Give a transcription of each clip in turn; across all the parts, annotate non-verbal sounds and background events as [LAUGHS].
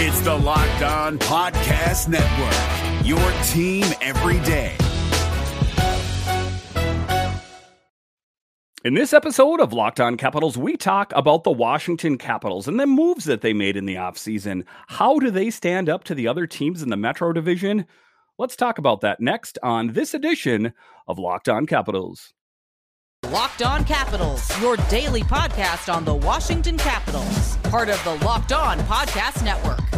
It's the Locked On Podcast Network, your team every day. In this episode of Locked On Capitals, we talk about the Washington Capitals and the moves that they made in the offseason. How do they stand up to the other teams in the Metro Division? Let's talk about that next on this edition of Locked On Capitals. Locked On Capitals, your daily podcast on the Washington Capitals, part of the Locked On Podcast Network.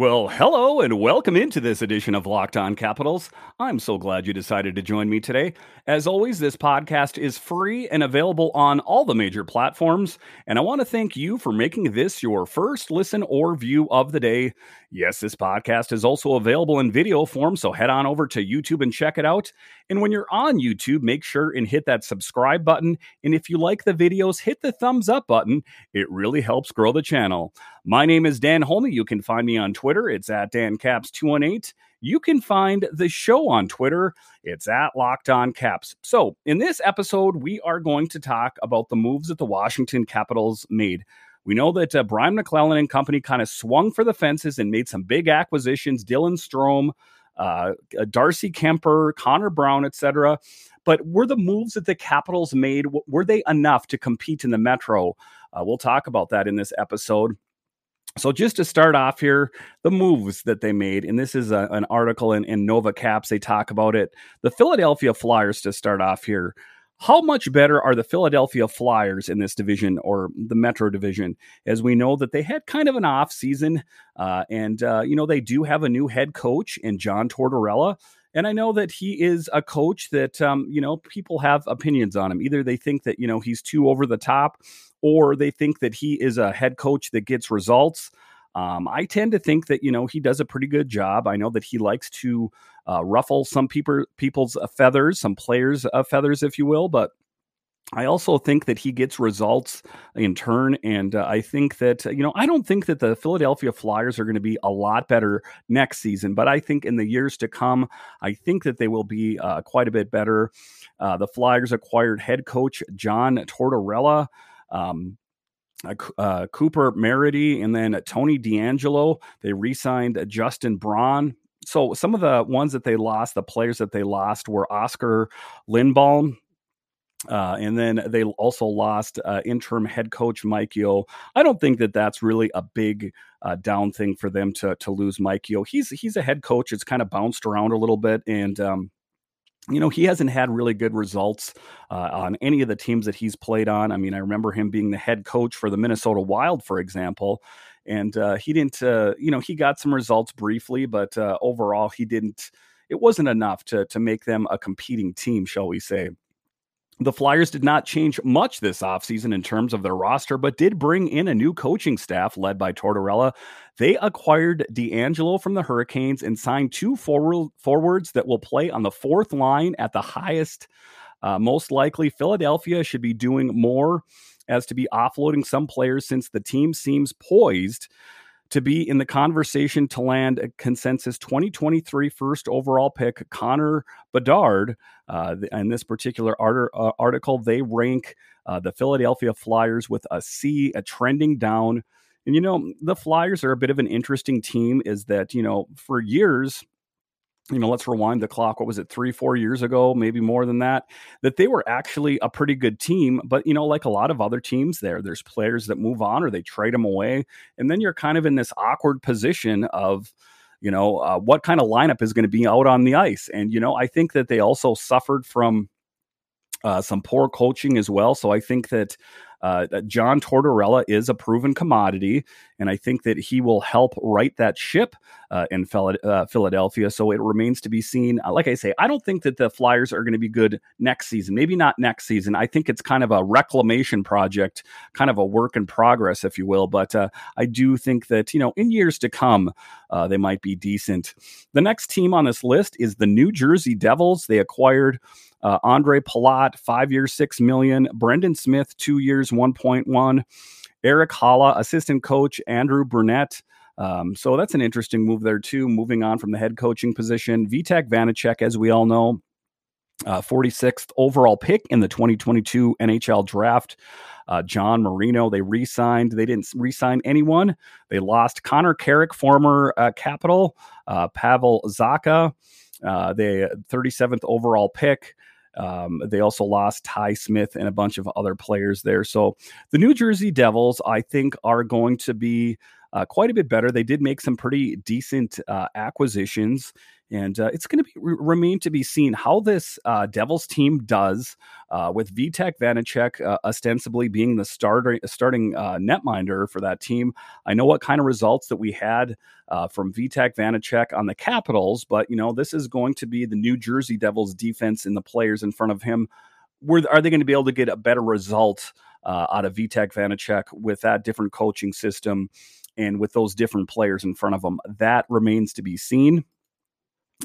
Well, hello and welcome into this edition of Locked On Capitals. I'm so glad you decided to join me today. As always, this podcast is free and available on all the major platforms. And I want to thank you for making this your first listen or view of the day. Yes, this podcast is also available in video form, so head on over to YouTube and check it out. And when you're on YouTube, make sure and hit that subscribe button. And if you like the videos, hit the thumbs up button. It really helps grow the channel. My name is Dan Holney. You can find me on Twitter. It's at DanCaps218. You can find the show on Twitter. It's at Locked On Caps. So, in this episode, we are going to talk about the moves that the Washington Capitals made. We know that uh, Brian MacLellan and company kind of swung for the fences and made some big acquisitions. Dylan Strome, uh, uh Darcy Kuemper, Connor Brown, etc. But were the moves that the Capitals made were they enough to compete in the Metro? Uh, we'll talk about that in this episode. So, just to start off here, the moves that they made, and this is a, an article in, in Nova Caps, they talk about it. The Philadelphia Flyers, to start off here, how much better are the Philadelphia Flyers in this division or the Metro division? As we know that they had kind of an off season, uh, and uh, you know they do have a new head coach in John Tortorella. And I know that he is a coach that um, you know people have opinions on him. Either they think that you know he's too over the top, or they think that he is a head coach that gets results. Um, I tend to think that you know he does a pretty good job. I know that he likes to uh, ruffle some people people's uh, feathers, some players' uh, feathers, if you will. But I also think that he gets results in turn, and uh, I think that you know I don't think that the Philadelphia Flyers are going to be a lot better next season, but I think in the years to come, I think that they will be uh, quite a bit better. Uh, the Flyers acquired head coach John Tortorella. Um, uh, Cooper Marody and then Tony DeAngelo. They re signed Justin Braun. So some of the ones that they lost, the players that they lost were Oskar Lindblom. Uh, and then they also lost uh, interim head coach Mike Yeo. I don't think that that's really a big uh, down thing for them to to lose Mike Yeo. He's he's a head coach. It's kind of bounced around a little bit, and um, you know, he hasn't had really good results uh, on any of the teams that he's played on. I mean, I remember him being the head coach for the Minnesota Wild, for example, and uh, he didn't, uh, you know, he got some results briefly, but uh, overall, he didn't. It wasn't enough to to make them a competing team, shall we say. The Flyers did not change much this offseason in terms of their roster, but did bring in a new coaching staff led by Tortorella. They acquired DeAngelo from the Hurricanes and signed two forward, forwards that will play on the fourth line at the highest. Uh, most likely, Philadelphia should be doing more as to be offloading some players since the team seems poised to be in the conversation to land a consensus 2023 first overall pick, Connor Bedard. Uh, in this particular art- uh, article, they rank uh, the Philadelphia Flyers with a C, a trending down. And, you know, the Flyers are a bit of an interesting team, is that, you know, for years, you know, let's rewind the clock. What was it, three, four years ago, maybe more than that? That they were actually a pretty good team. But, you know, like a lot of other teams there, there's players that move on or they trade them away. And then you're kind of in this awkward position of, you know, uh, what kind of lineup is going to be out on the ice. And, you know, I think that they also suffered from uh, some poor coaching as well. So I think that uh, John Tortorella is a proven commodity, and I think that he will help right that ship uh, in uh, Philadelphia. So it remains to be seen. Uh, like I say, I don't think that the Flyers are going to be good next season. Maybe not next season. I think it's kind of a reclamation project, kind of a work in progress, if you will. But uh, I do think that you know in years to come, uh, they might be decent. The next team on this list is the New Jersey Devils. They acquired. Uh, Ondrej Palat, five years, six million. Brendan Smith, two years, 1.1. Erik Haula, assistant coach Andrew Brunette. Um, so that's an interesting move there too. Moving on from the head coaching position, Vitek Vanecek, as we all know, uh, 46th overall pick in the 2022 NHL draft. Uh, John Marino, they re signed. They didn't re sign anyone. They lost Connor Carrick, former uh, Capital, uh, Pavel Zacha, uh, the 37th overall pick. Um, they also lost Ty Smith and a bunch of other players there. So the New Jersey Devils, I think, are going to be uh, quite a bit better. They did make some pretty decent uh, acquisitions and uh, it's going to remain to be seen how this uh, Devils team does uh, with Vitek Vanecek uh, ostensibly being the starter, starting uh, netminder for that team. I know what kind of results that we had uh, from Vitek Vanecek on the Capitals, but you know this is going to be the New Jersey Devils defense and the players in front of him. Were, are they going to be able to get a better result out of Vitek Vanecek with that different coaching system? And with those different players in front of them, that remains to be seen.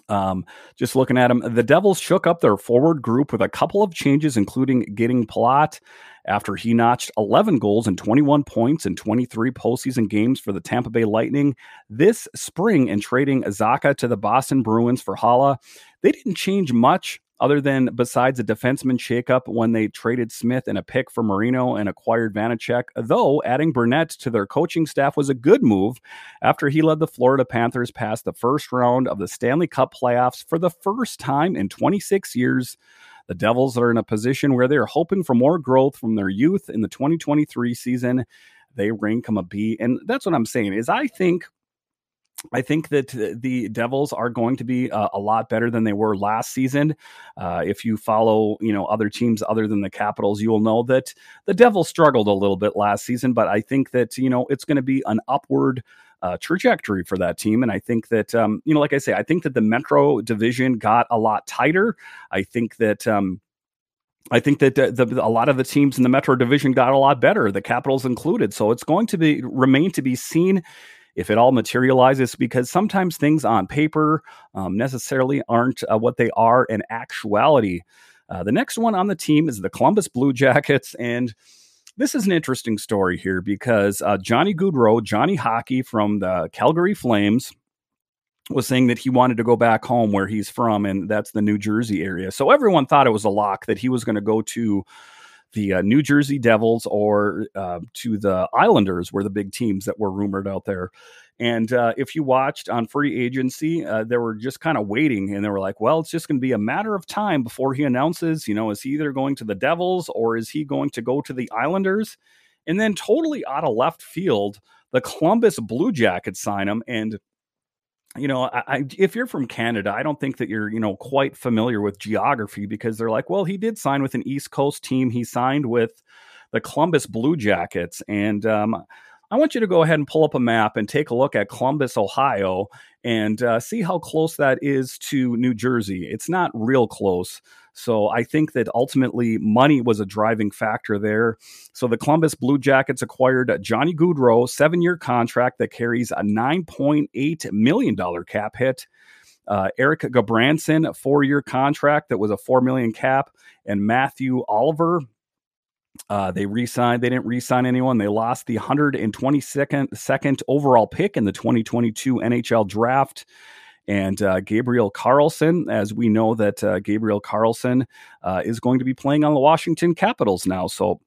Um, just looking at them, the Devils shook up their forward group with a couple of changes, including getting Palat after he notched 11 goals and 21 points in 23 postseason games for the Tampa Bay Lightning this spring and trading Zacha to the Boston Bruins for Haula. They didn't change much other than besides a defenseman shakeup when they traded Smith and a pick for Marino and acquired Vanecek, though adding Brunette to their coaching staff was a good move after he led the Florida Panthers past the first round of the Stanley Cup playoffs for the first time in 26 years. The Devils are in a position where they are hoping for more growth from their youth in the 2023 season. They rank them a B. And that's what I'm saying is I think I think that the Devils are going to be uh, a lot better than they were last season. Uh, if you follow, you know, other teams other than the Capitals, you will know that the Devils struggled a little bit last season. But I think that you know it's going to be an upward uh, trajectory for that team. And I think that, um, you know, like I say, I think that the Metro division got a lot tighter. I think that. Um, I think that the, the, a lot of the teams in the Metro division got a lot better, the Capitals included. So it's going to be remain to be seen if it all materializes, because sometimes things on paper um, necessarily aren't uh, what they are in actuality. Uh, the next one on the team is the Columbus Blue Jackets. And this is an interesting story here because uh, Johnny Gaudreau, Johnny Hockey from the Calgary Flames, was saying that he wanted to go back home where he's from, and that's the New Jersey area. So everyone thought it was a lock that he was going to go to the uh, New Jersey Devils or uh, to the Islanders were the big teams that were rumored out there. And uh, if you watched on free agency, uh, they were just kind of waiting and they were like, well, it's just going to be a matter of time before he announces, you know, is he either going to the Devils or is he going to go to the Islanders? And then, totally out of left field, the Columbus Blue Jackets sign him. And you know, I, I, if you're from Canada, I don't think that you're, you know, quite familiar with geography because they're like, well, he did sign with an East Coast team. He signed with the Columbus Blue Jackets, and um, I want you to go ahead and pull up a map and take a look at Columbus, Ohio, and uh, see how close that is to New Jersey. It's not real close. So I think that ultimately money was a driving factor there. So the Columbus Blue Jackets acquired Johnny Gaudreau, seven year contract that carries a $9.8 million cap hit. Uh, Erik Gudbranson, four year contract that was a 4 million cap. And Mathieu Olivier, uh, they re-signed. They didn't re-sign anyone. They lost the 122nd second overall pick in the 2022 NHL draft. And uh, Gabriel Carlsson. as we know that uh, Gabriel Carlsson uh, is going to be playing on the Washington Capitals now. So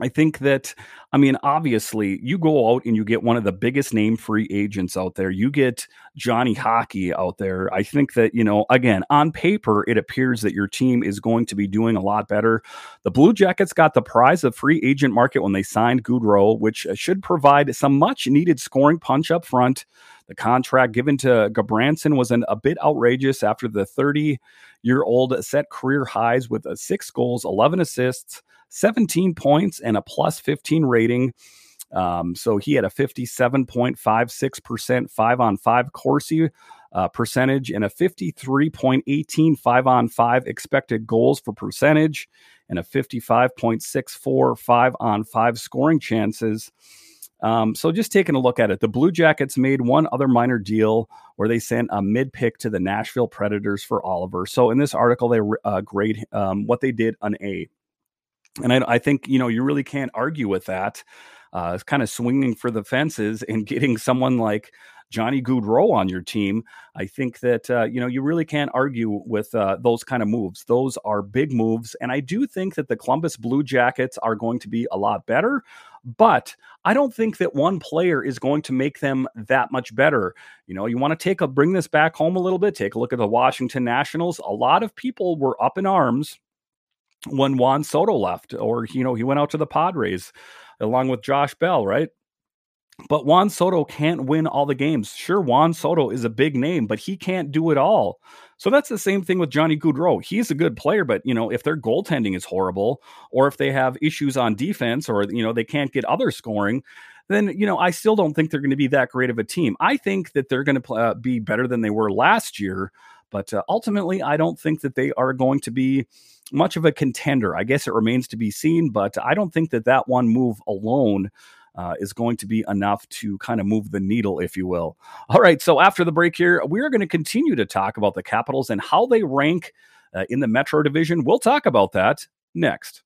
I think that, I mean, obviously, you go out and you get one of the biggest name free agents out there. You get Johnny Hockey out there. I think that, you know, again, on paper, it appears that your team is going to be doing a lot better. The Blue Jackets got the prize of free agent market when they signed Gaudreau, which should provide some much needed scoring punch up front. The contract given to Gudbranson was an, a bit outrageous after the 30 year old set career highs with uh, six goals, 11 assists 17 points and a plus 15 rating. Um, so he had a 57.56% five on five Corsi uh, percentage and a 53.18 five on five expected goals for percentage and a 55.64 five on five scoring chances. Um, so just taking a look at it, the Blue Jackets made one other minor deal where they sent a mid pick to the Nashville Predators for Olivier. So in this article, they uh, grade um, what they did an A. And I, I think, you know, you really can't argue with that. uh, kind of swinging for the fences and [LAUGHS] getting someone like Johnny Gaudreau on your team, I think that uh, you know you really can't argue with uh, those kind of moves. Those are big moves, and I do think that the Columbus Blue Jackets are going to be a lot better. But I don't think that one player is going to make them that much better. You know, you want to take a bring this back home a little bit. Take a look at the Washington Nationals. A lot of people were up in arms when Juan Soto left, or you know, he went out to the Padres along with Josh Bell, right? But Juan Soto can't win all the games. Sure, Juan Soto is a big name, but he can't do it all. So that's the same thing with Johnny Gaudreau. He's a good player, but you know, if their goaltending is horrible, or if they have issues on defense, or you know, they can't get other scoring, then you know, I still don't think they're going to be that great of a team. I think that they're going to uh, be better than they were last year, but uh, ultimately, I don't think that they are going to be much of a contender. I guess it remains to be seen, but I don't think that that one move alone uh, is going to be enough to kind of move the needle, if you will. All right. So after the break here, we are going to continue to talk about the Capitals and how they rank uh, in the Metro Division. We'll talk about that next.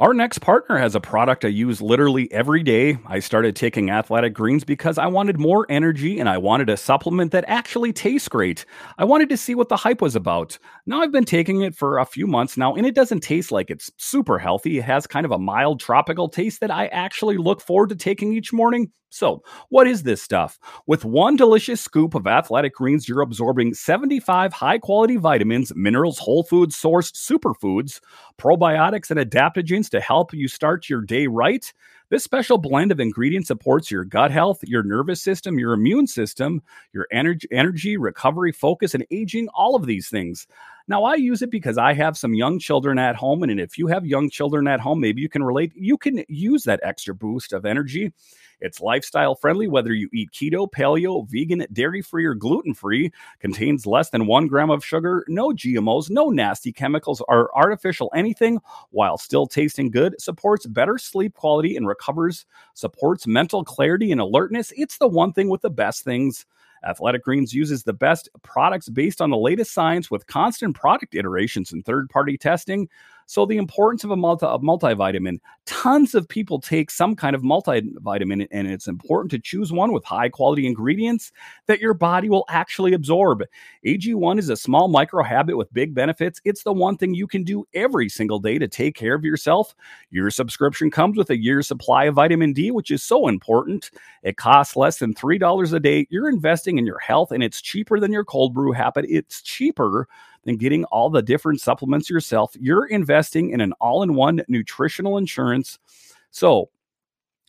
Our next partner has a product I use literally every day. I started taking athletic greens because I wanted more energy and I wanted a supplement that actually tastes great. I wanted to see what the hype was about. Now I've been taking it for a few months now and it doesn't taste like it's super healthy. It has kind of a mild tropical taste that I actually look forward to taking each morning. So, what is this stuff? With one delicious scoop of athletic greens, you're absorbing 75 high quality vitamins, minerals, whole food sourced superfoods, probiotics, and adaptogens to help you start your day right. This special blend of ingredients supports your gut health, your nervous system, your immune system, your energy, energy, recovery, focus, and aging, all of these things. Now, I use it because I have some young children at home. And if you have young children at home, maybe you can relate. You can use that extra boost of energy it's lifestyle friendly, whether you eat keto, paleo, vegan, dairy free, or gluten free. Contains less than one gram of sugar, no GMOs, no nasty chemicals or artificial anything, while still tasting good. Supports better sleep quality and recovers, supports mental clarity and alertness. It's the one thing with the best things. Athletic Greens uses the best products based on the latest science with constant product iterations and third party testing. So, the importance of a, multi, a multivitamin. Tons of people take some kind of multivitamin, and it's important to choose one with high quality ingredients that your body will actually absorb. AG1 is a small micro habit with big benefits. It's the one thing you can do every single day to take care of yourself. Your subscription comes with a year's supply of vitamin D, which is so important. It costs less than $3 a day. You're investing in your health, and it's cheaper than your cold brew habit. It's cheaper than getting all the different supplements yourself. You're investing in an all in one nutritional insurance. So,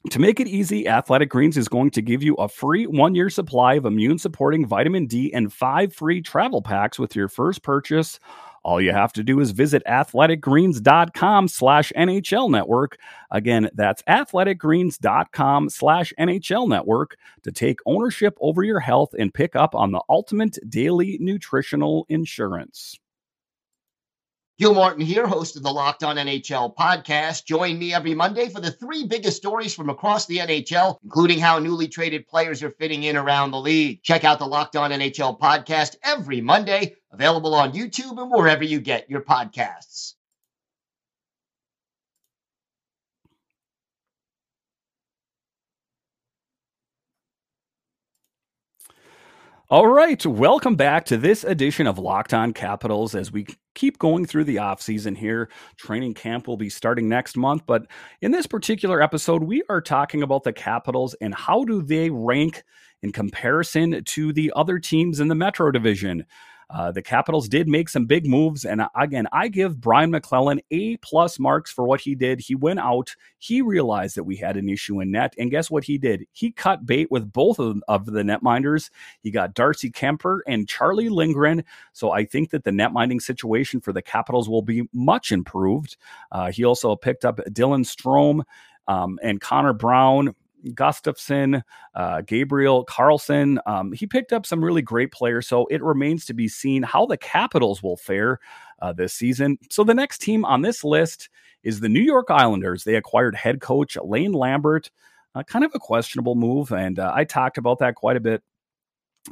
to make it easy, Athletic Greens is going to give you a free one year supply of immune supporting vitamin D and five free travel packs with your first purchase. All you have to do is visit athleticgreens.com slash NHL network. Again, that's athleticgreens.com slash NHL network to take ownership over your health and pick up on the ultimate daily nutritional insurance. Gil Martin here, host of the Locked On NHL podcast. Join me every Monday for the three biggest stories from across the NHL, including how newly traded players are fitting in around the league. Check out the Locked On NHL podcast every Monday, available on YouTube and wherever you get your podcasts. All right, welcome back to this edition of Locked On Capitals as we keep going through the off season here. Training camp will be starting next month, but in this particular episode, we are talking about the Capitals and how do they rank in comparison to the other teams in the Metro Division. Uh, the Capitals did make some big moves, and uh, again, I give Brian MacLellan A plus marks for what he did. He went out, he realized that we had an issue in net, and guess what he did? He cut bait with both of, of the netminders. He got Darcy Kuemper and Charlie Lindgren. So I think that the netminding situation for the Capitals will be much improved. Uh, he also picked up Dylan Strome. Um, and Connor Brown, Gustafsson, uh, Gabriel Carlsson. Um, he picked up some really great players. So it remains to be seen how the Capitals will fare uh, this season. So the next team on this list is the New York Islanders. They acquired head coach Lane Lambert. Uh, kind of a questionable move, and uh, I talked about that quite a bit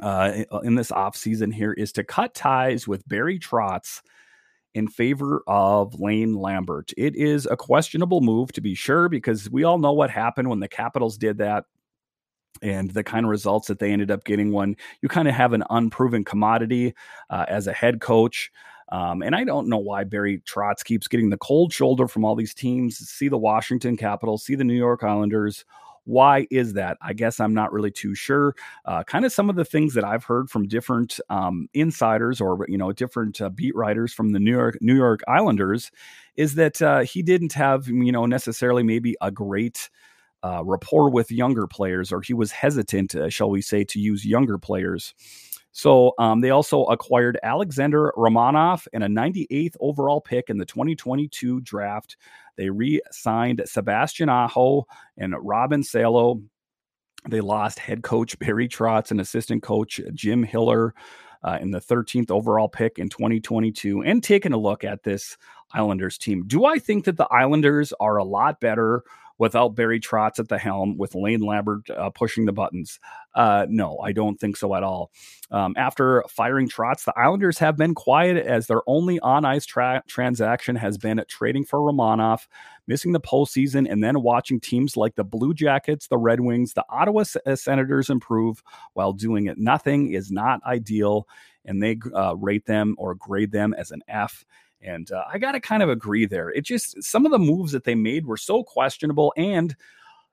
uh, in this offseason here is to cut ties with Barry Trotz in favor of Lane Lambert. It is a questionable move to be sure, because we all know what happened when the Capitals did that and the kind of results that they ended up getting when you kind of have an unproven commodity uh, as a head coach. Um, and I don't know why Barry Trotz keeps getting the cold shoulder from all these teams. See the Washington Capitals, see the New York Islanders. Why is that? I guess I'm not really too sure. Uh, kind of some of the things that I've heard from different um, insiders or you know different uh, beat writers from the New York New York Islanders is that uh, he didn't have you know necessarily maybe a great uh, rapport with younger players, or he was hesitant, uh, shall we say, to use younger players. So um, they also acquired Alexander Romanov and a 98th overall pick in the 2022 draft. They re-signed Sebastian Aho and Robin Salo. They lost head coach Barry Trotz and assistant coach Jim Hiller uh, in the 13th overall pick in 2022. And taking a look at this Islanders team, do I think that the Islanders are a lot better without Barry Trotz at the helm, with Lane Lambert uh, pushing the buttons? Uh, no, I don't think so at all. Um, after firing Trotz, the Islanders have been quiet as their only on ice tra- transaction has been trading for Romanov, missing the postseason, and then watching teams like the Blue Jackets, the Red Wings, the Ottawa uh, Senators improve while doing it. Nothing is not ideal, and they uh, rate them or grade them as an F. And uh, I got to kind of agree there. It just, some of the moves that they made were so questionable. And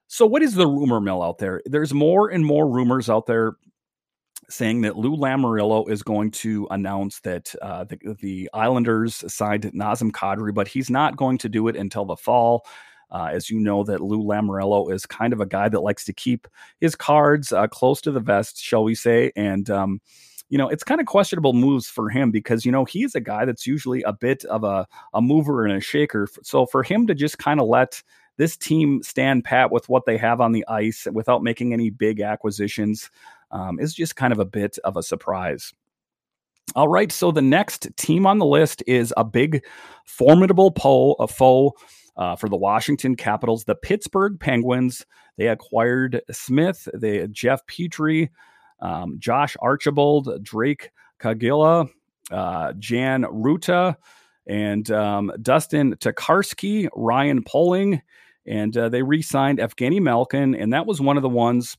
so, what is the rumor mill out there? There's more and more rumors out there saying that Lou Lamoriello is going to announce that uh, the, the, Islanders signed Nazem Kadri, but he's not going to do it until the fall. Uh, as you know, that Lou Lamoriello is kind of a guy that likes to keep his cards uh, close to the vest, shall we say, and um, you know, it's kind of questionable moves for him because, you know, he's a guy that's usually a bit of a, a mover and a shaker. So for him to just kind of let this team stand pat with what they have on the ice without making any big acquisitions um, is just kind of a bit of a surprise. All right, so the next team on the list is a big, formidable po- a foe uh, for the Washington Capitals, the Pittsburgh Penguins. They acquired Smith, they Jeff Petry, um, Josh Archibald, Drake Caggiula, uh, Jan Rutta, and um, Dustin Tokarski, Ryan Poehling, and uh, they re-signed Evgeny Malkin, and that was one of the ones,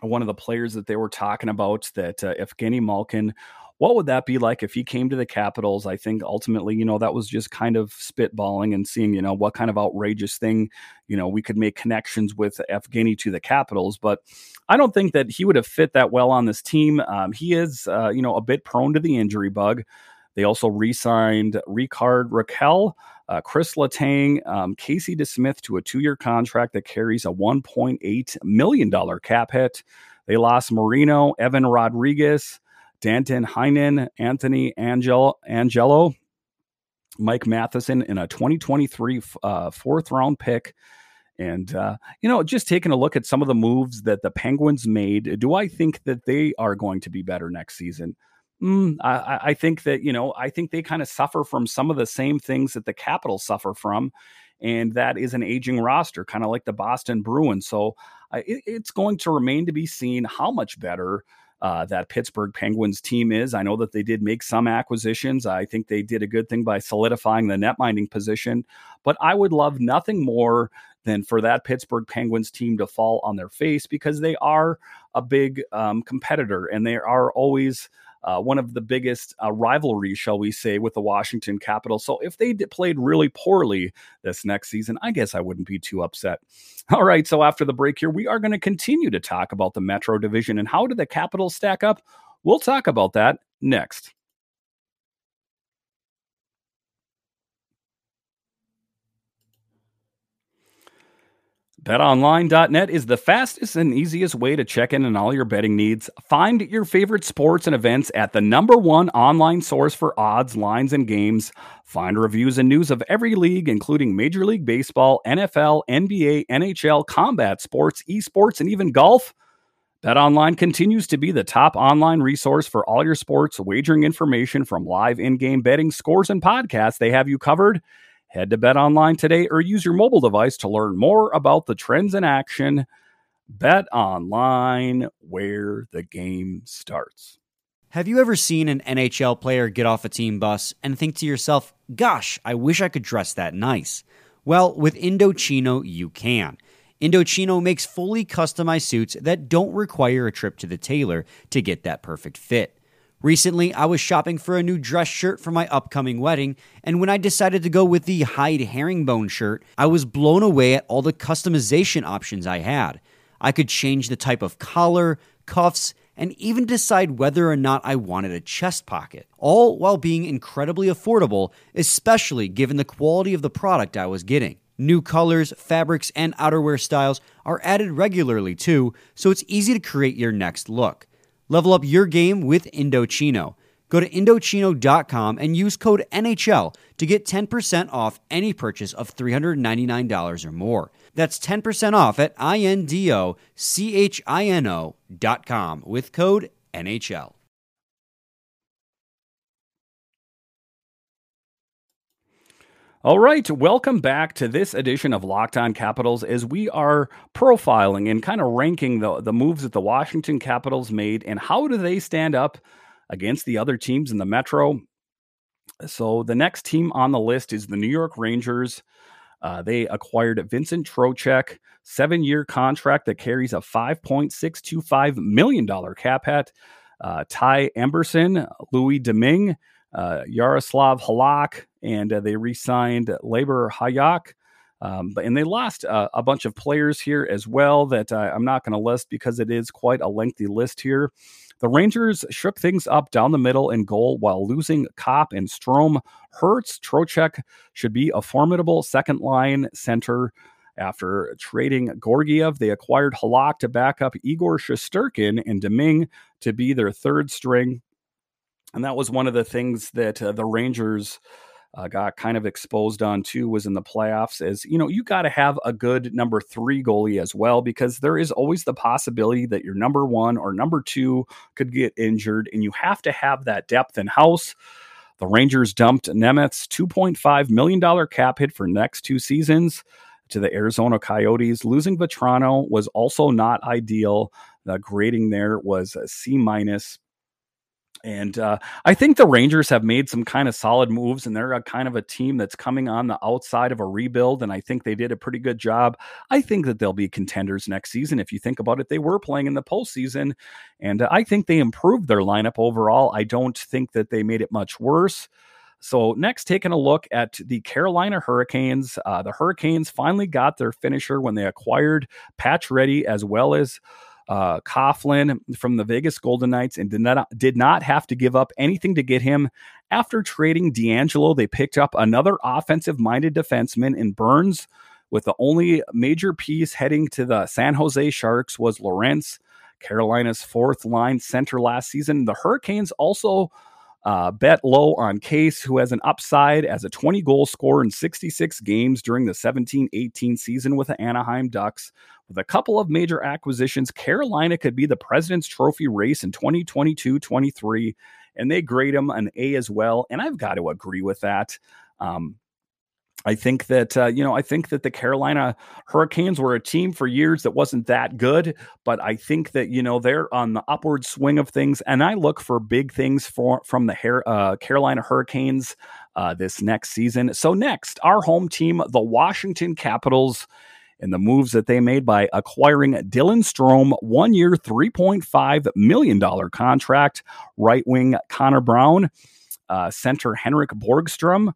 one of the players that they were talking about that uh, Evgeny Malkin what would that be like if he came to the Capitals? I think ultimately, you know, that was just kind of spitballing and seeing, you know, what kind of outrageous thing, you know, we could make connections with Evgeny to the Capitals. But I don't think that he would have fit that well on this team. Um, he is, uh, you know, a bit prone to the injury bug. They also re-signed Rickard Rakell, uh, Chris Letang, um, Casey DeSmith to a two-year contract that carries a $1.8 million cap hit. They lost Marino, Evan Rodrigues, Danton Heinen, Anthony Angel, Angello, Mike Matheson in a 2023 uh, fourth round pick. And, uh, you know, just taking a look at some of the moves that the Penguins made, do I think that they are going to be better next season? Mm, I, I, think that, you know, I think they kind of suffer from some of the same things that the Capitals suffer from. And that is an aging roster, kind of like the Boston Bruins. So uh, it, it's going to remain to be seen how much better uh, that Pittsburgh Penguins team is. I know that they did make some acquisitions. I think they did a good thing by solidifying the net minding position, but I would love nothing more than for that Pittsburgh Penguins team to fall on their face because they are a big um, competitor and they are always uh, one of the biggest uh, rivalries, shall we say, with the Washington Capitals. So if they played really poorly this next season, I guess I wouldn't be too upset. All right, so after the break here, we are going to continue to talk about the Metro Division and how do the Capitals stack up. We'll talk about that next. BetOnline.net is the fastest and easiest way to check in on all your betting needs. Find your favorite sports and events at the number one online source for odds, lines, and games. Find reviews and news of every league, including Major League Baseball, NFL, NBA, NHL, combat sports, esports, and even golf. BetOnline continues to be the top online resource for all your sports wagering information from live in game betting, scores, and podcasts. They have you covered. Head to Bet Online today or use your mobile device to learn more about the trends in action. Bet online where the game starts. Have you ever seen an NHL player get off a team bus and think to yourself, gosh, I wish I could dress that nice? Well, with Indochino, you can. Indochino makes fully customized suits that don't require a trip to the tailor to get that perfect fit. Recently, I was shopping for a new dress shirt for my upcoming wedding, and when I decided to go with the Hyde herringbone shirt, I was blown away at all the customization options I had. I could change the type of collar, cuffs, and even decide whether or not I wanted a chest pocket, all while being incredibly affordable, especially given the quality of the product I was getting. New colors, fabrics, and outerwear styles are added regularly too, so it's easy to create your next look. Level up your game with Indochino. Go to Indochino.com and use code NHL to get 10% off any purchase of $399 or more. That's 10% off at INDOCHINO.com with code NHL. All right, welcome back to this edition of Locked On Capitals as we are profiling and kind of ranking the, the moves that the Washington Capitals made and how do they stand up against the other teams in the Metro. So the next team on the list is the New York Rangers. Uh, they acquired Vincent Trocheck, seven year contract that carries a $5.625 million cap hit. Uh, Ty Emberson, Louis Domingue, uh, Yaroslav Halak, and uh, they re signed Libor Hajek. Um, but, and they lost uh, a bunch of players here as well that I'm not going to list because it is quite a lengthy list here. The Rangers shook things up down the middle in goal while losing Copp and Strome. Hertz, Trocheck should be a formidable second line center. After trading Georgiev, they acquired Halak to back up Igor Shesterkin and Domingue to be their third string. And that was one of the things that uh, the Rangers uh, got kind of exposed on too was in the playoffs is you know you got to have a good number three goalie as well because there is always the possibility that your number one or number two could get injured and you have to have that depth in house. The rangers dumped nemeth's $2.5 million cap hit for next two seasons to the arizona coyotes. Losing Vatrano was also not ideal. The grading there was a c minus and uh, I think the Rangers have made some kind of solid moves, and they're a kind of a team that's coming on the outside of a rebuild. And I think they did a pretty good job. I think that they'll be contenders next season. If you think about it, they were playing in the postseason, and I think they improved their lineup overall. I don't think that they made it much worse. So, next, taking a look at the Carolina Hurricanes. Uh, the Hurricanes finally got their finisher when they acquired Pacioretty as well as uh, Coghlan from the Vegas Golden Knights and did not, did not have to give up anything to get him. After trading DeAngelo, they picked up another offensive minded defenseman in Burns, with the only major piece heading to the San Jose Sharks was Lorentz, Carolina's fourth line center last season. The Hurricanes also uh, bet low on Kase, who has an upside as a 20 goal scorer in 66 games during the 17 18 season with the Anaheim Ducks. With a couple of major acquisitions, Carolina could be the President's Trophy race in 2022 23, and they grade him an A as well. And I've got to agree with that. Um, I think that uh, you know I think that the Carolina Hurricanes were a team for years that wasn't that good, but I think that you know they're on the upward swing of things, and I look for big things for from the uh, Carolina Hurricanes uh, this next season. So next, our home team, the Washington Capitals. And the moves that they made by acquiring Dylan Strome, one year, $3.5 million contract, right wing Connor Brown, uh, center Henrik Borgstrom,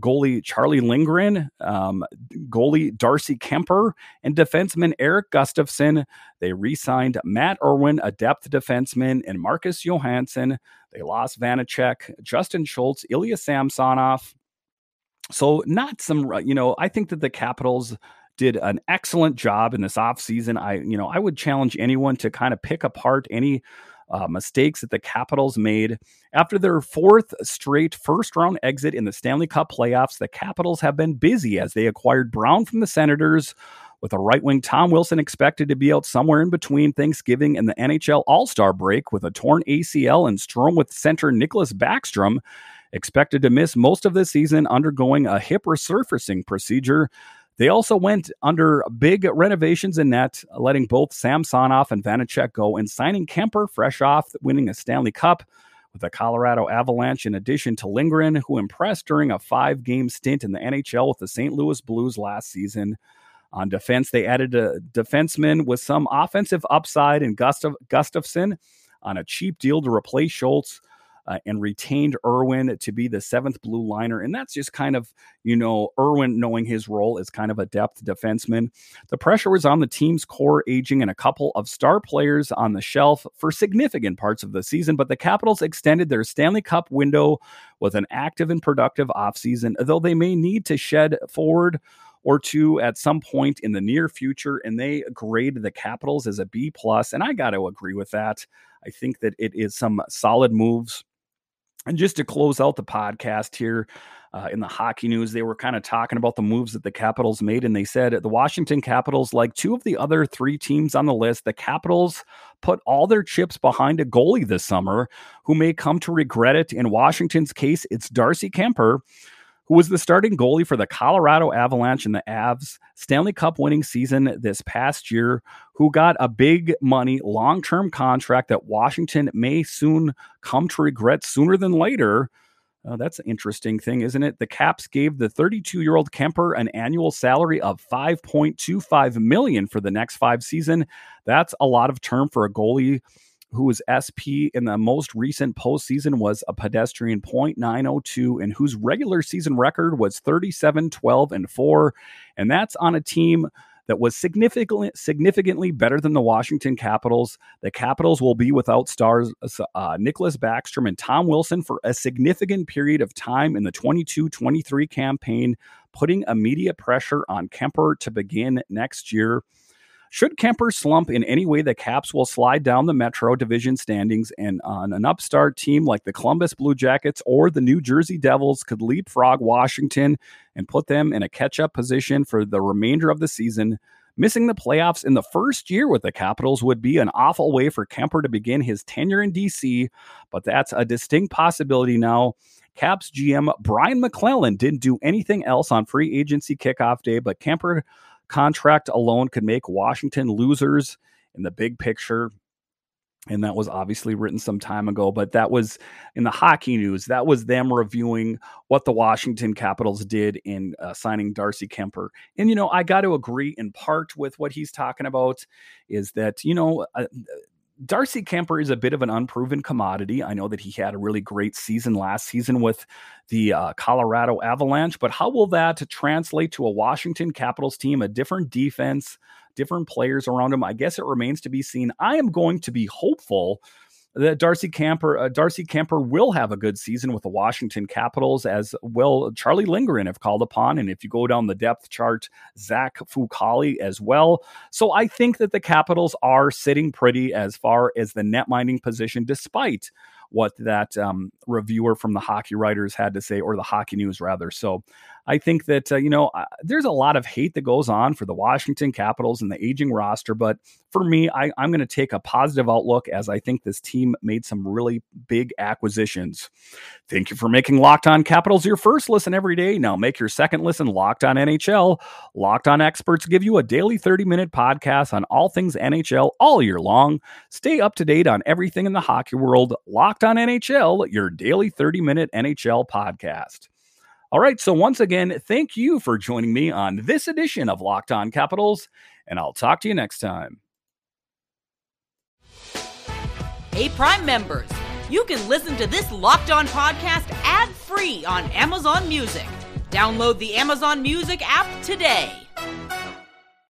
goalie Charlie Lindgren, um, goalie Darcy Kuemper, and defenseman Erik Gustafsson. They re signed Matt Irwin, a depth defenseman, and Marcus Johansson. They lost Vanecek, Justin Schultz, Ilya Samsonov. So, not some, you know, I think that the Capitals did an excellent job in this offseason. I, you know, I would challenge anyone to kind of pick apart any uh, mistakes that the Capitals made. After their fourth straight first round exit in the Stanley Cup playoffs, the Capitals have been busy as they acquired Brown from the Senators. With a right wing Tom Wilson expected to be out somewhere in between Thanksgiving and the NHL All Star break with a torn ACL and Strom with center Nicklas Backstrom expected to miss most of the season undergoing a hip resurfacing procedure. They also went under big renovations in net, letting both Samsonov and Vanecek go and signing Kuemper fresh off winning a Stanley Cup with the Colorado Avalanche, in addition to Lindgren, who impressed during a five game stint in the NHL with the St. Louis Blues last season. On defense, they added a defenseman with some offensive upside in Gustav, Gustafsson on a cheap deal to replace Schultz uh, and retained Irwin to be the seventh blue liner. And that's just kind of, you know, Irwin knowing his role as kind of a depth defenseman. The pressure was on the team's core aging and a couple of star players on the shelf for significant parts of the season, but the Capitals extended their Stanley Cup window with an active and productive offseason, though they may need to shed forward or two at some point in the near future and they grade the capitals as a b plus and i got to agree with that i think that it is some solid moves and just to close out the podcast here, uh, in the hockey news, they were kind of talking about the moves that the Capitals made, and they said the Washington Capitals, like two of the other three teams on the list, the Capitals put all their chips behind a goalie this summer who may come to regret it. In Washington's case, it's Darcy Kuemper who was the starting goalie for the Colorado Avalanche in the Avs Stanley Cup winning season this past year, who got a big money long term contract that Washington may soon come to regret sooner than later. Uh, that's an interesting thing, isn't it? The Caps gave the 32 year old Kuemper an annual salary of 5.25 million for the next five season. That's a lot of term for a goalie who was SP in the most recent postseason was a pedestrian .902 and whose regular season record was 37 12 and 4 and that's on a team that was significantly significantly better than the Washington Capitals. The Capitals will be without stars uh, Nicklas Backstrom and Tom Wilson for a significant period of time in the 22-23 campaign, putting immediate pressure on Kuemper to begin next year. Should Kuemper slump in any way, the Caps will slide down the Metro Division standings, and uh, on an upstart team like the Columbus Blue Jackets or the New Jersey Devils could leapfrog Washington and put them in a catch up position for the remainder of the season. Missing the playoffs in the first year with the Capitals would be an awful way for Kuemper to begin his tenure in DC, but that's a distinct possibility now. Caps GM Brian MacLellan didn't do anything else on free agency kickoff day, but Kuemper contract alone could make Washington losers in the big picture. And that was obviously written some time ago, but that was in the hockey news. That was them reviewing what the Washington Capitals did in uh, signing Darcy Kuemper. And, you know, I got to agree in part with what he's talking about is that, you know, uh, Darcy Kuemper is a bit of an unproven commodity. I know that he had a really great season last season with the uh, Colorado Avalanche, but how will that translate to a Washington Capitals team, a different defense, different players around him? I guess it remains to be seen. I am going to be hopeful that Darcy Kuemper uh, Darcy Kuemper will have a good season with the Washington Capitals as well. Charlie Lindgren have called upon, and if you go down the depth chart, Zach Fucale as well. So I think that the Capitals are sitting pretty as far as the net mining position, despite what that um, reviewer from the Hockey Writers had to say, or the Hockey News rather. So I think that, uh, you know, uh, there's a lot of hate that goes on for the Washington Capitals and the aging roster. But for me, I, I'm going to take a positive outlook as I think this team made some really big acquisitions. Thank you for making Locked On Capitals your first listen every day. Now make your second listen Locked On NHL. Locked On Experts give you a daily 30 minute podcast on all things NHL all year long. Stay up to date on everything in the hockey world. Locked On NHL, your daily 30 minute NHL podcast. All right. So, once again, thank you for joining me on this edition of Locked On Capitals, and I'll talk to you next time. Hey, Prime members, you can listen to this Locked On podcast ad free on Amazon Music. Download the Amazon Music app today.